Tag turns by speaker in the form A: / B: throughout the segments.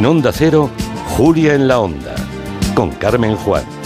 A: En Onda Cero, Julia en la Onda, con Carmen Juan.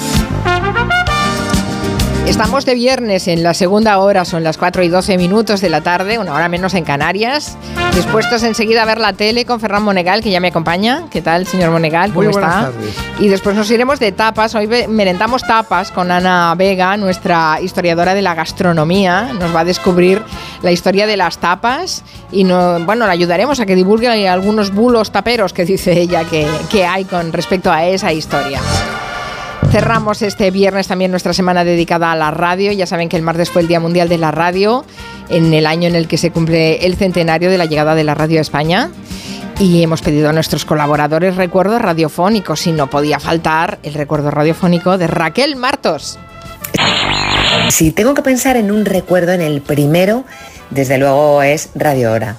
B: Estamos de viernes en la segunda hora, son las 4 y 12 minutos de la tarde, una hora menos en Canarias. Dispuestos enseguida a ver la tele con Ferran Monegal, que ya me acompaña. ¿Qué tal, señor Monegal? ¿Cómo
C: Muy
B: está?
C: buenas tardes.
B: Y después nos iremos de tapas. Hoy merendamos tapas con Ana Vega, nuestra historiadora de la gastronomía. Nos va a descubrir la historia de las tapas y no, bueno, la ayudaremos a que divulgue algunos bulos taperos que dice ella que, que hay con respecto a esa historia. Cerramos este viernes también nuestra semana dedicada a la radio. Ya saben que el martes fue el Día Mundial de la Radio, en el año en el que se cumple el centenario de la llegada de la radio a España. Y hemos pedido a nuestros colaboradores recuerdos radiofónicos y no podía faltar el recuerdo radiofónico de Raquel Martos.
D: Si tengo que pensar en un recuerdo, en el primero, desde luego es Radio Hora.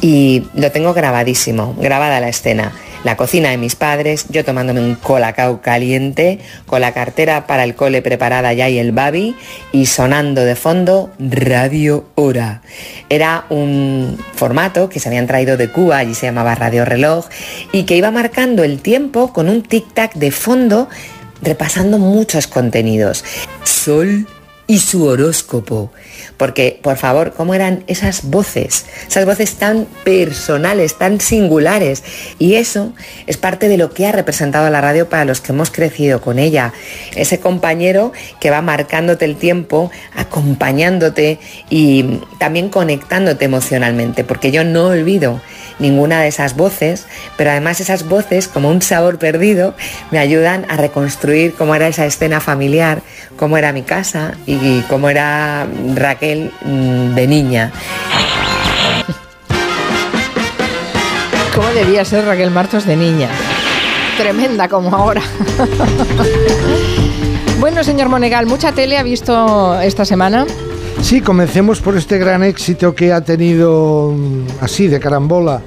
D: Y lo tengo grabadísimo, grabada la escena. La cocina de mis padres, yo tomándome un colacao caliente, con la cartera para el cole preparada ya y el babi, y sonando de fondo Radio Hora. Era un formato que se habían traído de Cuba, allí se llamaba Radio Reloj, y que iba marcando el tiempo con un tic-tac de fondo repasando muchos contenidos. Sol y su horóscopo. Porque, por favor, ¿cómo eran esas voces? Esas voces tan personales, tan singulares. Y eso es parte de lo que ha representado la radio para los que hemos crecido con ella. Ese compañero que va marcándote el tiempo, acompañándote y también conectándote emocionalmente. Porque yo no olvido ninguna de esas voces, pero además esas voces, como un sabor perdido, me ayudan a reconstruir cómo era esa escena familiar, cómo era mi casa y cómo era Raquel mm, de niña.
B: ¿Cómo debía ser Raquel Martos de niña? Tremenda como ahora. bueno, señor Monegal, ¿mucha tele ha visto esta semana?
C: Sí, comencemos por este gran éxito que ha tenido mm, así de carambola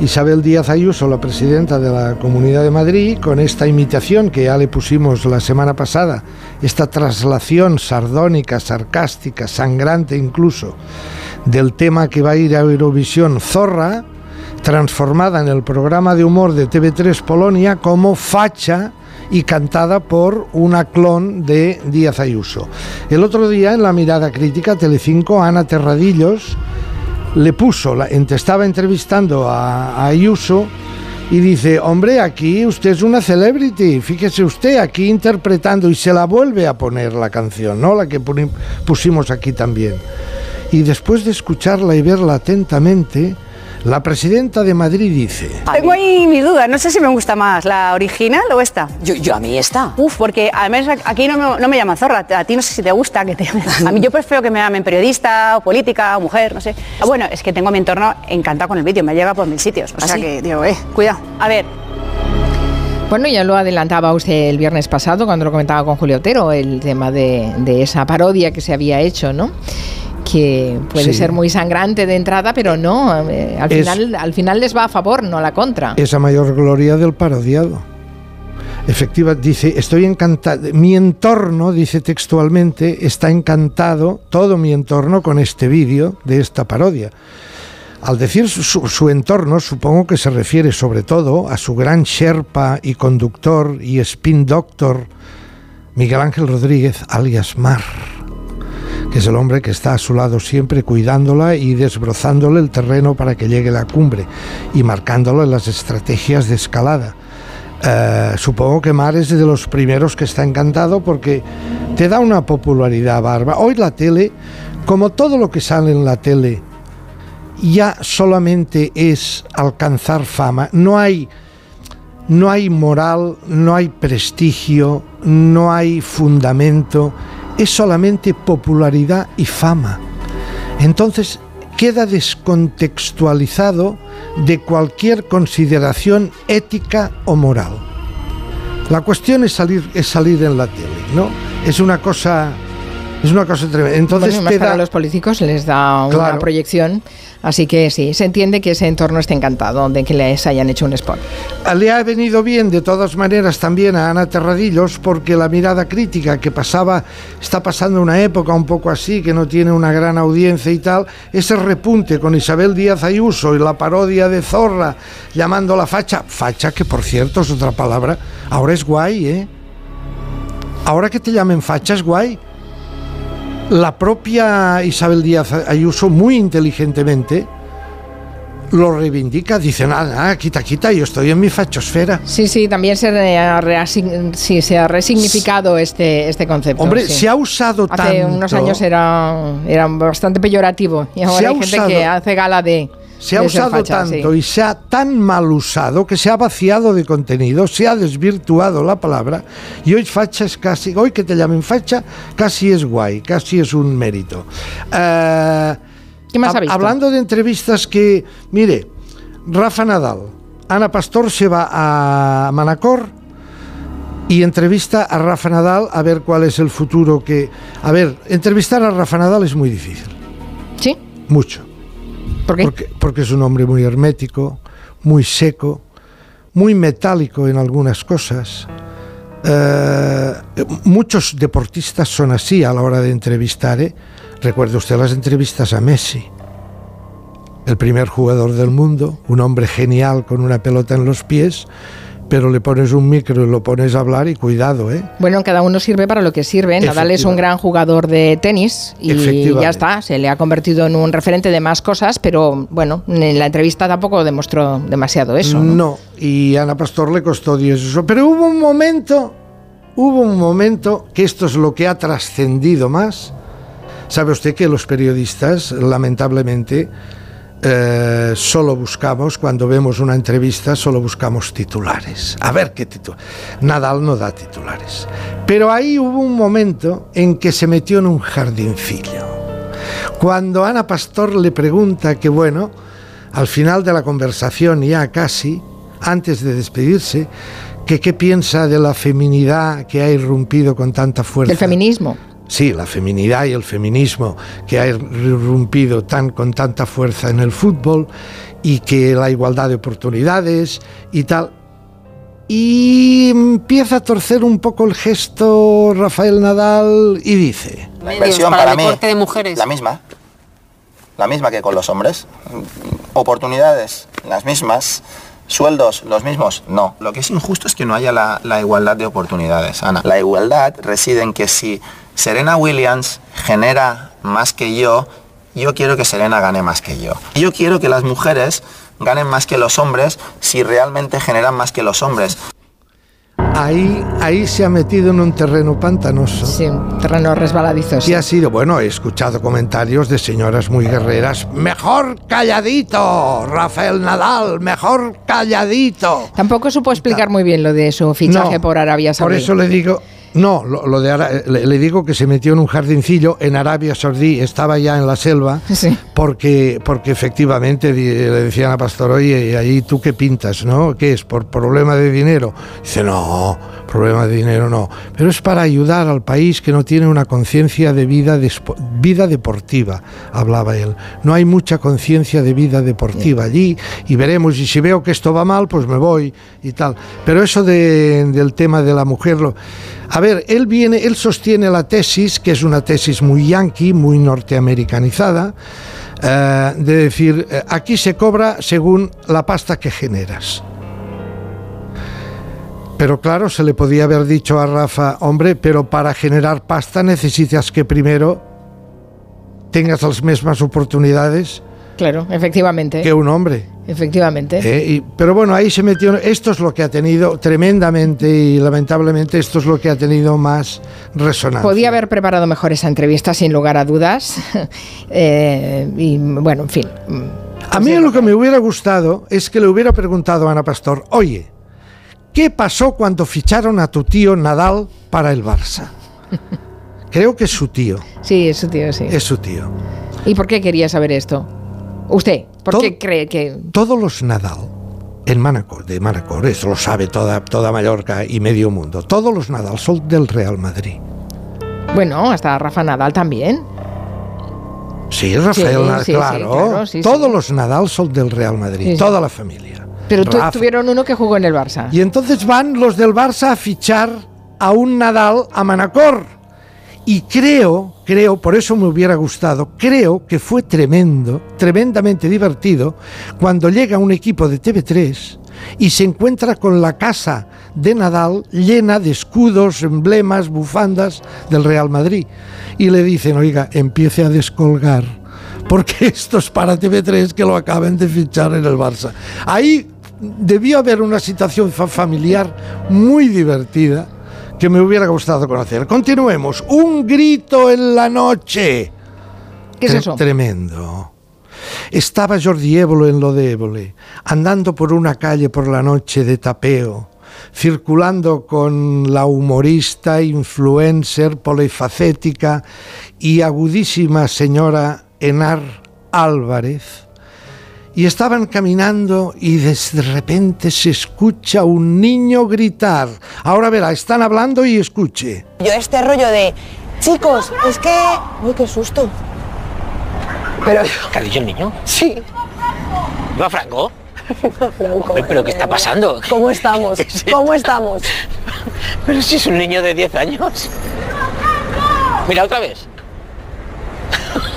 C: Isabel Díaz Ayuso, la presidenta de la Comunidad de Madrid, con esta imitación que ya le pusimos la semana pasada, esta traslación sardónica, sarcástica, sangrante incluso, del tema que va a ir a Eurovisión Zorra, transformada en el programa de humor de TV3 Polonia como facha y cantada por una clon de Díaz Ayuso. El otro día en la mirada crítica Telecinco Ana Terradillos le puso, la, estaba entrevistando a, a Ayuso y dice, hombre, aquí usted es una celebrity, fíjese usted aquí interpretando y se la vuelve a poner la canción, ¿no? La que pusimos aquí también. Y después de escucharla y verla atentamente, la presidenta de Madrid dice,
E: Tengo ahí mi duda, no sé si me gusta más la original o esta.
F: Yo, yo a mí esta.
E: Uf, porque además aquí no me, no me llaman zorra, a ti no sé si te gusta que te A mí yo prefiero que me llamen periodista o política o mujer, no sé. Ah, Bueno, es que tengo mi entorno encantado con el vídeo, me llega por mil sitios. O
F: ¿Ah,
E: sea
F: sí?
E: que digo, eh, cuidado. A ver,
B: Bueno, ya lo adelantaba usted el viernes pasado cuando lo comentaba con Julio Otero, el tema de, de esa parodia que se había hecho, ¿no? Que puede
C: Sí.
B: ser muy sangrante de entrada, pero no, eh, al,
C: Es-
B: final, al final les va a favor, no a la contra.
C: esa mayor gloria del parodiado. Efectiva, dice, estoy encantado, mi entorno, dice textualmente, está encantado, todo mi entorno, con este vídeo de esta parodia. Al decir su entorno, supongo que se refiere sobre todo a su gran sherpa y conductor y spin doctor, Miguel Ángel Rodríguez, alias Mar, es el hombre que está a su lado siempre cuidándola y desbrozándole el terreno para que llegue la cumbre y marcándole las estrategias de escalada. Eh, supongo que Mar es de los primeros que está encantado porque te da una popularidad barba. Hoy la tele, como todo lo que sale en la tele, ya solamente es alcanzar fama. No hay, no hay moral, no hay prestigio, no hay fundamento. Es solamente popularidad y fama. Entonces queda descontextualizado de cualquier consideración ética o moral. La cuestión es salir, es salir en la tele, ¿no? Es una cosa Es una cosa tremenda. Entonces
B: Bueno, más
C: te
B: para los políticos les da una
C: Claro.
B: proyección, así que sí, se entiende que ese entorno esté encantado de que les hayan hecho un spot.
C: Le ha venido bien de todas maneras también a Ana Terradillos porque la mirada crítica que pasaba, está pasando una época un poco así, que no tiene una gran audiencia y tal, ese repunte con Isabel Díaz Ayuso y la parodia de Zorra llamándola facha, facha que por cierto es otra palabra, ahora es guay, ¿eh? Ahora que te llamen facha es guay. La propia Isabel Díaz Ayuso muy inteligentemente lo reivindica, dice, nada, quita, quita, yo estoy en mi fachosfera.
B: Sí, sí, también se, re- ha reasign- sí, se ha resignificado este, este concepto.
C: Hombre,
B: sí.
C: se ha usado
B: Hace
C: tanto.
B: unos años era, era bastante peyorativo y ahora
C: ha
B: hay gente
C: usado-
B: que hace gala de.
C: Se ha usado
B: facha, sí.
C: tanto y se ha tan mal usado que se ha vaciado de contenido, se ha desvirtuado la palabra y hoy facha es casi, hoy que te llamen facha, casi es guay, casi es un mérito. Eh,
B: ¿Qué más ha visto?
C: Hablando de entrevistas que, mire, Rafa Nadal, Ana Pastor se va a Manacor y entrevista a Rafa Nadal a ver cuál es el futuro que... A ver, entrevistar a Rafa Nadal es muy difícil,
B: ¿Sí?
C: mucho.
B: ¿Por qué?
C: Porque, porque es un hombre muy hermético, muy seco, muy metálico en algunas cosas. Eh, muchos deportistas son así a la hora de entrevistar. ¿eh? Recuerde usted las entrevistas a Messi, el primer jugador del mundo, un hombre genial con una pelota en los pies, pero le pones un micro y lo pones a hablar y cuidado, ¿eh?
B: Bueno, cada uno sirve para lo que sirve. Nadal es un gran jugador de tenis y ya está. Se le ha convertido en un referente de más cosas, pero bueno, en la entrevista tampoco demostró demasiado eso. ¿no?
C: No, y a Ana Pastor le costó Dios eso. Pero hubo un momento, hubo un momento que esto es lo que ha trascendido más. Sabe usted que los periodistas, lamentablemente, eh, solo buscamos, cuando vemos una entrevista, solo buscamos titulares. A ver qué titular. Nadal no da titulares. Pero ahí hubo un momento en que se metió en un jardincillo. Cuando Ana Pastor le pregunta que, bueno, al final de la conversación, ya casi, antes de despedirse, que qué piensa de la feminidad que ha irrumpido con tanta fuerza.
B: Del feminismo.
C: Sí, la feminidad y el feminismo que ha irrumpido tan, con tanta fuerza en el fútbol y que la igualdad de oportunidades y tal. Y empieza a torcer un poco el gesto Rafael Nadal y dice,
F: La inversión
G: para
F: para, mí,
G: de mujeres.
F: la misma. La misma que con los hombres. Oportunidades, las mismas. Sueldos, los mismos. No. Lo que es injusto es que no haya la, la igualdad de oportunidades, Ana. La igualdad reside en que si Serena Williams genera más que yo, yo quiero que Serena gane más que yo. Yo quiero que las mujeres ganen más que los hombres si realmente generan más que los hombres.
C: ahí, ahí se ha metido en un terreno pantanoso.
B: Sí, un terreno resbaladizo. sí.
C: Y ha sido, bueno, he escuchado comentarios de señoras muy guerreras. Mejor calladito, Rafael Nadal, mejor calladito.
B: Tampoco supo explicar muy bien lo de su fichaje
C: No,
B: por Arabia
C: Por
B: Saudí.
C: eso le digo, no, lo, lo de Ara- le, le digo que se metió en un jardincillo en Arabia Saudí, estaba ya en la selva,
B: Sí.
C: porque, porque efectivamente le decían a Pastor, oye, ¿y ahí tú qué pintas, no? ¿Qué es? ¿Por problema de dinero? Dice, no, problema de dinero no, pero es para ayudar al país que no tiene una conciencia de vida, vida deportiva, hablaba él. No hay mucha conciencia de vida deportiva allí y veremos, y si veo que esto va mal, pues me voy y tal. Pero eso de- del tema de la mujer, lo, a ver, él viene, él sostiene la tesis, que es una tesis muy yanqui, muy norteamericanizada, eh, de decir, eh, aquí se cobra según la pasta que generas. Pero claro, se le podía haber dicho a Rafa, hombre, pero para generar pasta necesitas que primero tengas las mismas oportunidades
B: Claro, efectivamente.
C: que un hombre.
B: Efectivamente.
C: ¿eh? Y- pero bueno, ahí se metió. Esto es lo que ha tenido tremendamente y lamentablemente esto es lo que ha tenido más resonancia.
B: Podía haber preparado mejor esa entrevista, sin lugar a dudas. Eh, y bueno, en fin.
C: A mí lo que me hubiera gustado es que le hubiera preguntado a Ana Pastor, oye, ¿qué pasó cuando ficharon a tu tío Nadal para el Barça? Creo que es su tío,
B: Sí, eso, tío, sí.
C: es su tío.
B: ¿Y por qué quería saber esto? ¿Usted? ¿Por qué cree que.?
C: Todos los Nadal en Manacor, de Manacor, eso lo sabe toda, toda Mallorca y medio mundo, todos los Nadal son del Real Madrid.
B: Bueno, hasta Rafa Nadal también.
C: Sí, Rafael
B: Sí,
C: Nadal,
B: sí, sí,
C: claro. Todos los Nadal son del Real Madrid, toda la familia.
B: Pero tu- tuvieron uno que jugó en el Barça.
C: Y entonces van los del Barça a fichar a un Nadal a Manacor. Y creo, creo, por eso me hubiera gustado, creo que fue tremendo, tremendamente divertido, cuando llega un equipo de TV3 y se encuentra con la casa de Nadal llena de escudos, emblemas, bufandas del Real Madrid. Y le dicen, oiga, empiece a descolgar, porque esto es para TV3 que lo acaban de fichar en el Barça. Ahí debió haber una situación fa- familiar muy divertida que me hubiera gustado conocer. Continuemos. Un grito en la noche.
B: ¿Qué es eso?
C: Tremendo. Estaba Jordi Évole en lo de Évole, andando por una calle por la noche de tapeo, circulando con la humorista, influencer, polifacética y agudísima señora Enar Álvarez. Y estaban caminando y de repente se escucha un niño gritar. Ahora verá, están hablando y escuche.
G: Yo este rollo de, chicos, es que... Uy, qué susto. Pero
H: ¿Qué ha dicho el niño?
G: sí,
H: ¿Viva Franco?
G: Franco.
H: Hombre, ¿Pero qué está pasando?
G: ¿Cómo estamos?
H: Sí.
G: ¿Cómo estamos?
H: Pero si es un niño de 10 años. Mira, otra vez.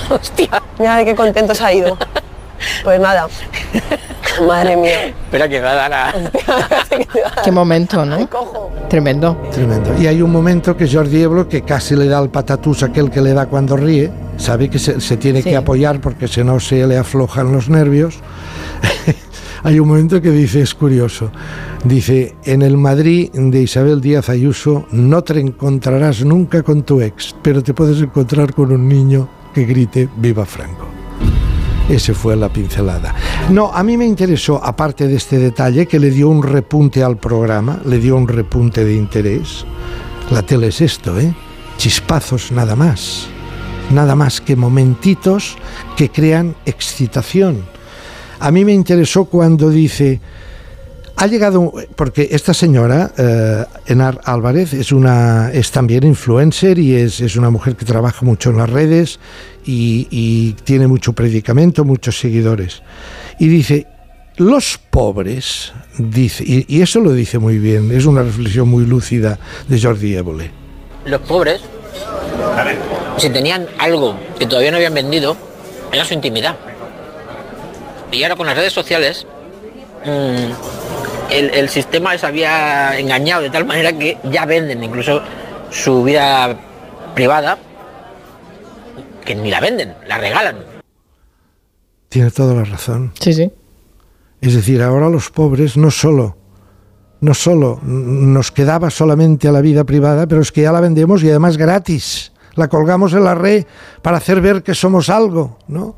H: Hostia.
G: Mira de qué contento se ha ido. Pues nada. Madre mía.
H: Espera que va a dar a...
B: Qué momento, ¿no?
G: Cojo.
B: Tremendo.
C: Tremendo. Y hay un momento que Jordi Évole, que casi le da el patatús aquel que le da cuando ríe, sabe que se, se tiene
B: Sí.
C: que apoyar porque si no se le aflojan los nervios. hay un momento que dice, es curioso, dice, en el Madrid de Isabel Díaz Ayuso no te encontrarás nunca con tu ex, pero te puedes encontrar con un niño que grite Viva Franco. Ese fue la pincelada. No, a mí me interesó, aparte de este detalle, que le dio un repunte al programa, le dio un repunte de interés. La tele es esto, ¿eh? Chispazos nada más. Nada más que momentitos que crean excitación. A mí me interesó cuando dice, ha llegado, porque esta señora, eh, Enar Álvarez, es, una, es también influencer y es, es una mujer que trabaja mucho en las redes y, y tiene mucho predicamento, muchos seguidores. Y dice, los pobres, dice, y, y eso lo dice muy bien, es una reflexión muy lúcida de Jordi Évole.
H: Los pobres, si tenían algo que todavía no habían vendido, era su intimidad. Y ahora con las redes sociales, mm, el, el sistema les había engañado de tal manera que ya venden incluso su vida privada, que ni la venden, la regalan.
C: Tiene toda la razón.
B: Sí, sí.
C: Es decir, ahora los pobres no solo, no solo nos quedaba solamente a la vida privada, pero es que ya la vendemos y además gratis. La colgamos en la red para hacer ver que somos algo, ¿no?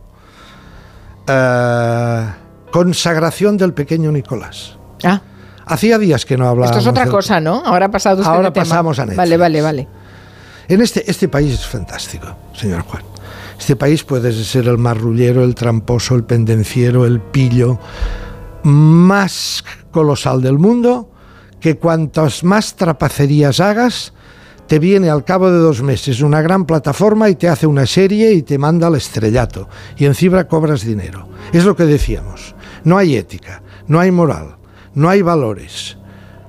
C: Eh, consagración del pequeño Nicolás.
B: Ah,
C: Hacía días que no hablábamos.
B: esto es otra cosa, ¿no? Ahora ha pasado usted
C: Ahora
B: tema.
C: pasamos a Netflix.
B: Vale, vale, vale.
C: En este, este país es fantástico, señor Juan. Este país puede ser el marrullero, el tramposo, el pendenciero, el pillo más colosal del mundo, que cuantas más trapacerías hagas, te viene al cabo de dos meses una gran plataforma y te hace una serie y te manda al estrellato. Y encima cobras dinero. Es lo que decíamos. No hay ética, no hay moral, no hay valores,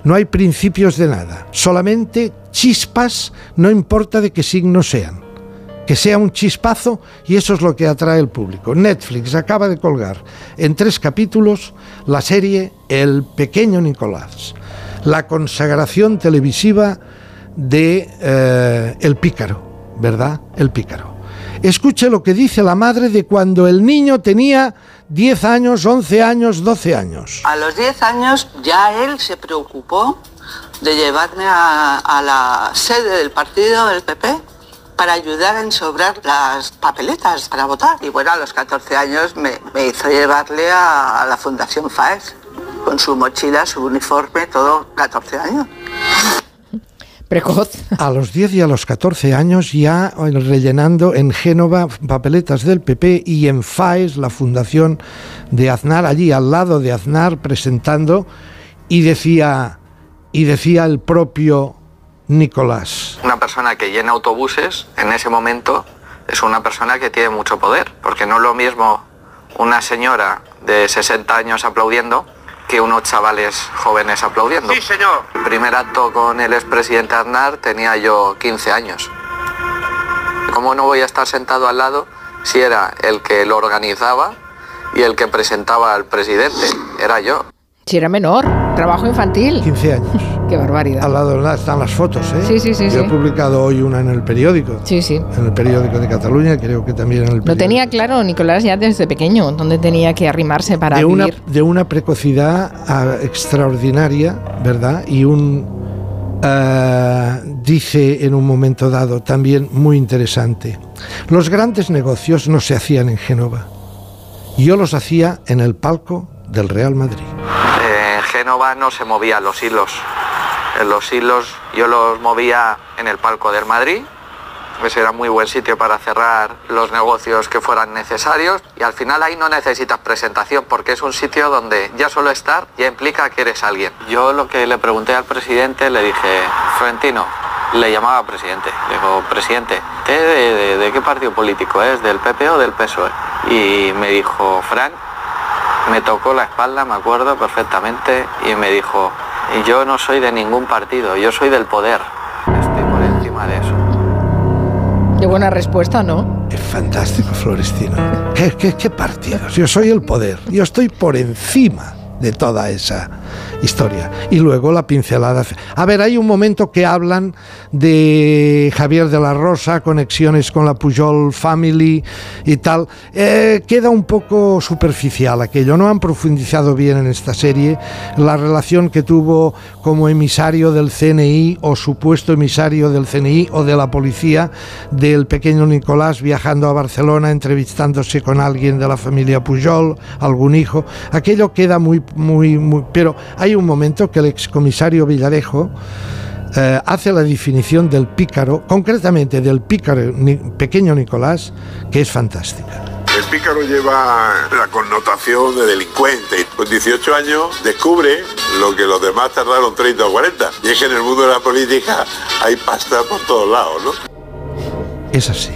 C: no hay principios de nada. Solamente chispas, no importa de qué signo sean. Que sea un chispazo y eso es lo que atrae al público. Netflix acaba de colgar en tres capítulos la serie El pequeño Nicolás, la consagración televisiva de eh, El Pícaro, ¿verdad? El Pícaro. Escuche lo que dice la madre de cuando el niño tenía 10 años, 11 años, 12 años.
I: A los 10 años ya él se preocupó de llevarme a, la sede del partido del PP para ayudar a ensobrar las papeletas para votar. Y bueno, a los 14 años me, me hizo llevarle a, a la Fundación FAES con su mochila, su uniforme, todo 14 años.
B: Precoz.
C: A los 10 y a los 14 años ya rellenando en Génova papeletas del PP y en FAES, la fundación de Aznar, allí al lado de Aznar presentando y decía y decía el propio Nicolás.
J: Una persona que llena autobuses en ese momento es una persona que tiene mucho poder, porque no es lo mismo una señora de 60 años aplaudiendo que unos chavales jóvenes aplaudiendo.
K: Sí, señor.
J: El primer acto con el expresidente Aznar tenía yo 15 años. ¿Cómo no voy a estar sentado al lado si era el que lo organizaba y el que presentaba al presidente? Era yo.
B: Si era menor, trabajo infantil.
C: 15 años.
B: Qué barbaridad.
C: Al lado de la- están las fotos, ¿eh?
B: Sí, sí, sí,
C: Yo he publicado hoy una en el periódico.
B: Sí, sí.
C: En el periódico de Cataluña, creo que también en el
B: Lo
C: periódico.
B: tenía claro Nicolás ya desde pequeño, donde tenía que arrimarse para
C: de una,
B: vivir.
C: de una precocidad ah, extraordinaria, ¿verdad? Y un, ah, dice en un momento dado también muy interesante, los grandes negocios no se hacían en Génova, yo los hacía en el palco del Real Madrid.
J: En Génova no se movían los hilos. Los hilos yo los movía en el palco del Madrid. Ese era muy buen sitio para cerrar los negocios que fueran necesarios y al final ahí no necesitas presentación porque es un sitio donde ya solo estar ya implica que eres alguien. Yo lo que le pregunté al presidente le dije, Florentino, le llamaba presidente, le digo, presidente, ¿usted de, de- qué partido político es? ¿Del PP o del PSOE? E?". Y me dijo, Frank, me tocó la espalda, me acuerdo perfectamente, y me dijo, yo no soy de ningún partido, yo soy del poder. Estoy por encima de eso.
B: Qué buena respuesta, ¿no?
C: Es fantástico, Florestino. ¿Qué, qué, qué partidos? Yo soy el poder, yo estoy por encima de toda esa historia. Y luego la pincelada. A ver, hay un momento que hablan de Javier de la Rosa, conexiones con la Pujol Family y tal. Eh, queda un poco superficial aquello. No han profundizado bien en esta serie la relación que tuvo como emisario del CNI o supuesto emisario del CNI o de la policía del pequeño Nicolás viajando a Barcelona, entrevistándose con alguien de la familia Pujol, algún hijo. Aquello queda muy, muy, muy. Pero hay un momento que el excomisario Villarejo eh, hace la definición del pícaro, concretamente del pícaro ni- pequeño Nicolás, que es fantástica.
L: El pícaro lleva la connotación de delincuente. Con 18 años descubre lo que los demás tardaron 30 o 40. Y es que en el mundo de la política hay pasta por todos lados, ¿no?
C: Es así.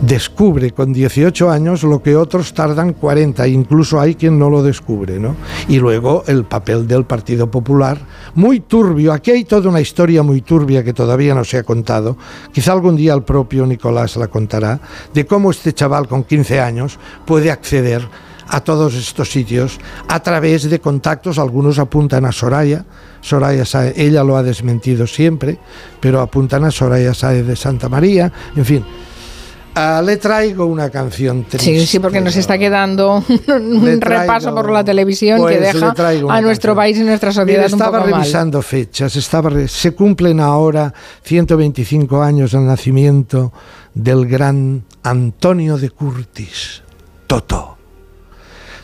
C: Descubre con 18 años lo que otros tardan 40, incluso hay quien no lo descubre, ¿no? Y luego el papel del Partido Popular, muy turbio, aquí hay toda una historia muy turbia que todavía no se ha contado, quizá algún día el propio Nicolás la contará, de cómo este chaval con 15 años puede acceder a todos estos sitios a través de contactos, algunos apuntan a Soraya, Soraya ella lo ha desmentido siempre, pero apuntan a Soraya Sáez de Santa María, en fin. Ah, le traigo una canción triste.
B: Sí, sí, porque nos está quedando un
C: traigo-
B: repaso por la televisión
C: Pues
B: que
C: le
B: deja a nuestro
C: canción.
B: país y nuestra
C: Mira,
B: sociedad un
C: estaba
B: poco mal.
C: revisando fechas, estaba re- se cumplen ahora 125 años del nacimiento del gran Antonio de Curtis, Totó.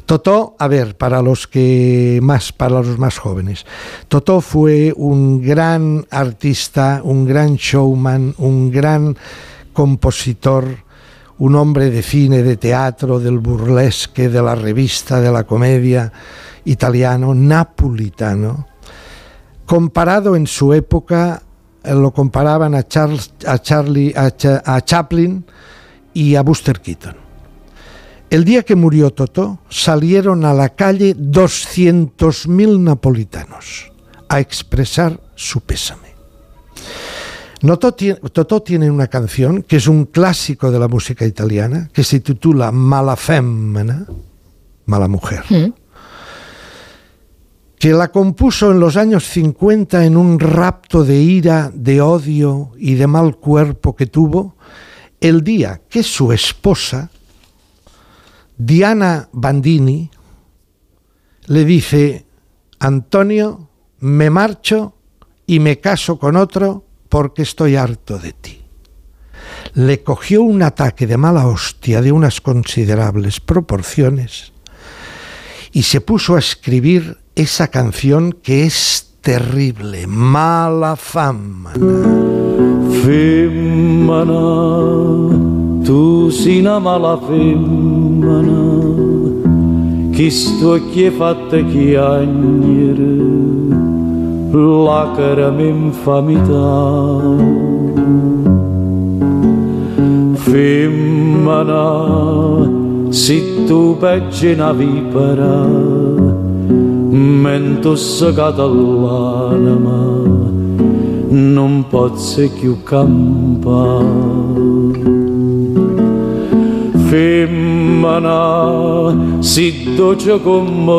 C: Totó, a ver, para los que más, para los más jóvenes, Totó fue un gran artista, un gran showman, un gran compositor, un hombre de cine, de teatro, del burlesque, de la revista, de la comedia italiano, napolitano. Comparado en su época, eh, lo comparaban a, Charles, a, Charlie, a, Cha- a Chaplin y a Buster Keaton. El día que murió Totó, salieron a la calle 200.000 napolitanos a expresar su pésame. Totó tiene una canción que es un clásico de la música italiana, que se titula Mala Femmina, Mala Mujer, que la compuso en los años 50 en un rapto de ira, de odio y de mal cuerpo que tuvo el día que su esposa, Diana Bandini, le dice, Antonio, me marcho y me caso con otro porque estoy harto de ti. Le cogió un ataque de mala hostia de unas considerables proporciones y se puso a escribir esa canción que es terrible, Mala Fama.
M: Femmina, tu sei una mala femmina, che sto che fatta chiagnere,
K: la cara m'infamità. Femmina, si tu peggi una vipera, mento segata l'anima, non posso più campare.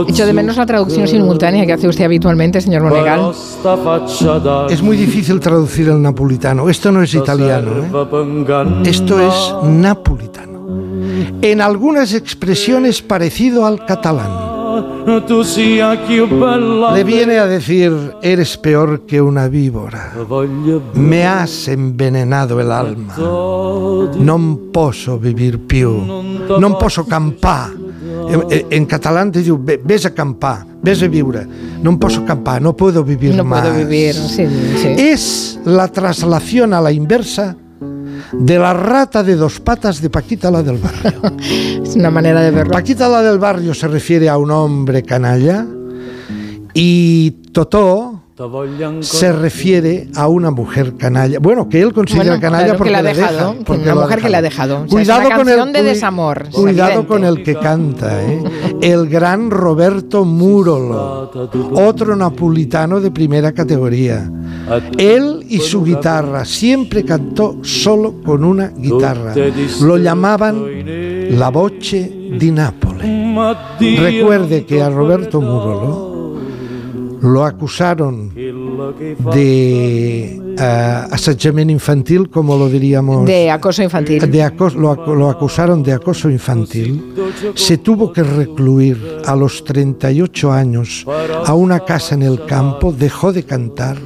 B: Echo de menos la traducción simultánea que hace usted habitualmente, señor Monegal.
C: Es muy difícil traducir el napolitano. Esto no es italiano, ¿eh? esto es napolitano. En algunas expresiones parecido al catalán. Le viene a decir, eres peor que una víbora. Me has envenenado el alma. Non posso vivir più. Non posso campar. En, en catalán te diu, "Ve- ves a campar, ves a viure. Non posso campar, no puedo vivir
B: No
C: más.
B: puedo vivir, sí, sí.
C: Es la traslación a la inversa de la rata de dos patas de Paquita la del barrio.
B: Es una manera de verlo.
C: Paquita la del barrio se refiere a un hombre canalla y Totó se refiere a una mujer canalla. Bueno, que él considera
B: Bueno,
C: canalla
B: claro, que
C: porque
B: la dejado,
C: deja,
B: que
C: porque
B: una mujer que la ha dejado. O sea, es
C: Cuidado con el
B: de desamor,
C: Cuidado con el que canta, ¿eh? el gran Roberto Múrolo, otro napolitano de primera categoría. Él y su guitarra siempre cantó solo con una guitarra. Lo llamaban la voce di Nápoles. Recuerde que a Roberto Múrolo lo acusaron de assetjament infantil, como lo diríamos.
B: De acoso infantil.
C: De acos- lo, ac- lo acusaron de acoso infantil. Se tuvo que recluir a los 38 años a una casa en el campo, dejó de cantar.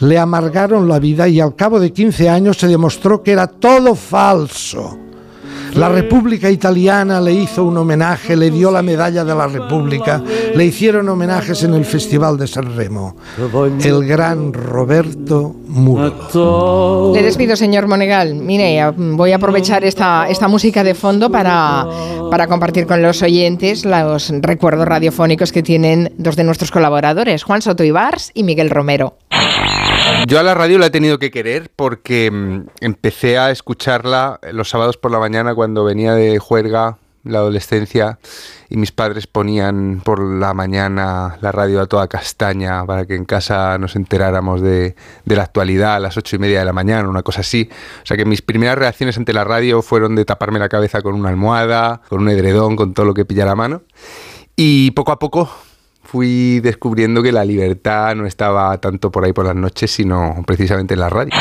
C: Le amargaron la vida y al cabo de 15 años se demostró que era todo falso. La República Italiana le hizo un homenaje, le dio la medalla de la República, le hicieron homenajes en el Festival de San Remo. El gran Roberto Muro.
B: Le despido, señor Monegal. Mire, voy a aprovechar esta, esta música de fondo para, para compartir con los oyentes los recuerdos radiofónicos que tienen dos de nuestros colaboradores, Juan Soto Ibars y Miguel Romero.
M: Yo a la radio la he tenido que querer porque mm, empecé a escucharla los sábados por la mañana cuando venía de juerga, la adolescencia, y mis padres ponían por la mañana la radio a toda castaña para que en casa nos enteráramos de, la actualidad a las ocho y media de la mañana, una cosa así. O sea que mis primeras reacciones ante la radio fueron de taparme la cabeza con una almohada, con un edredón, con todo lo que pilla la mano. Y poco a poco fui descubriendo que la libertad no estaba tanto por ahí por las noches, sino precisamente en la radio.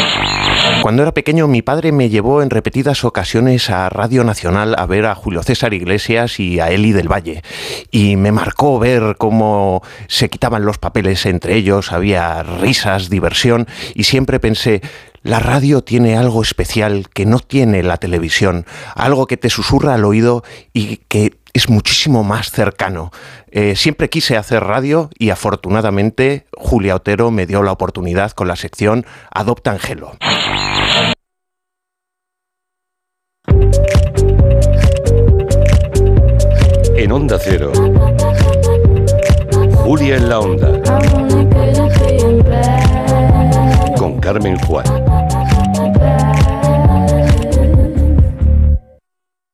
N: Cuando era pequeño mi padre me llevó en repetidas ocasiones a Radio Nacional a ver a Julio César Iglesias y a Eli del Valle. Y me marcó ver cómo se quitaban los papeles entre ellos, había risas, diversión y siempre pensé, la radio tiene algo especial que no tiene la televisión, algo que te susurra al oído y que es muchísimo más cercano. Eh, siempre quise hacer radio y afortunadamente Julia Otero me dio la oportunidad con la sección Adopta Angelo.
A: En Onda Cero. Julia en la Onda. Con Carmen Juan.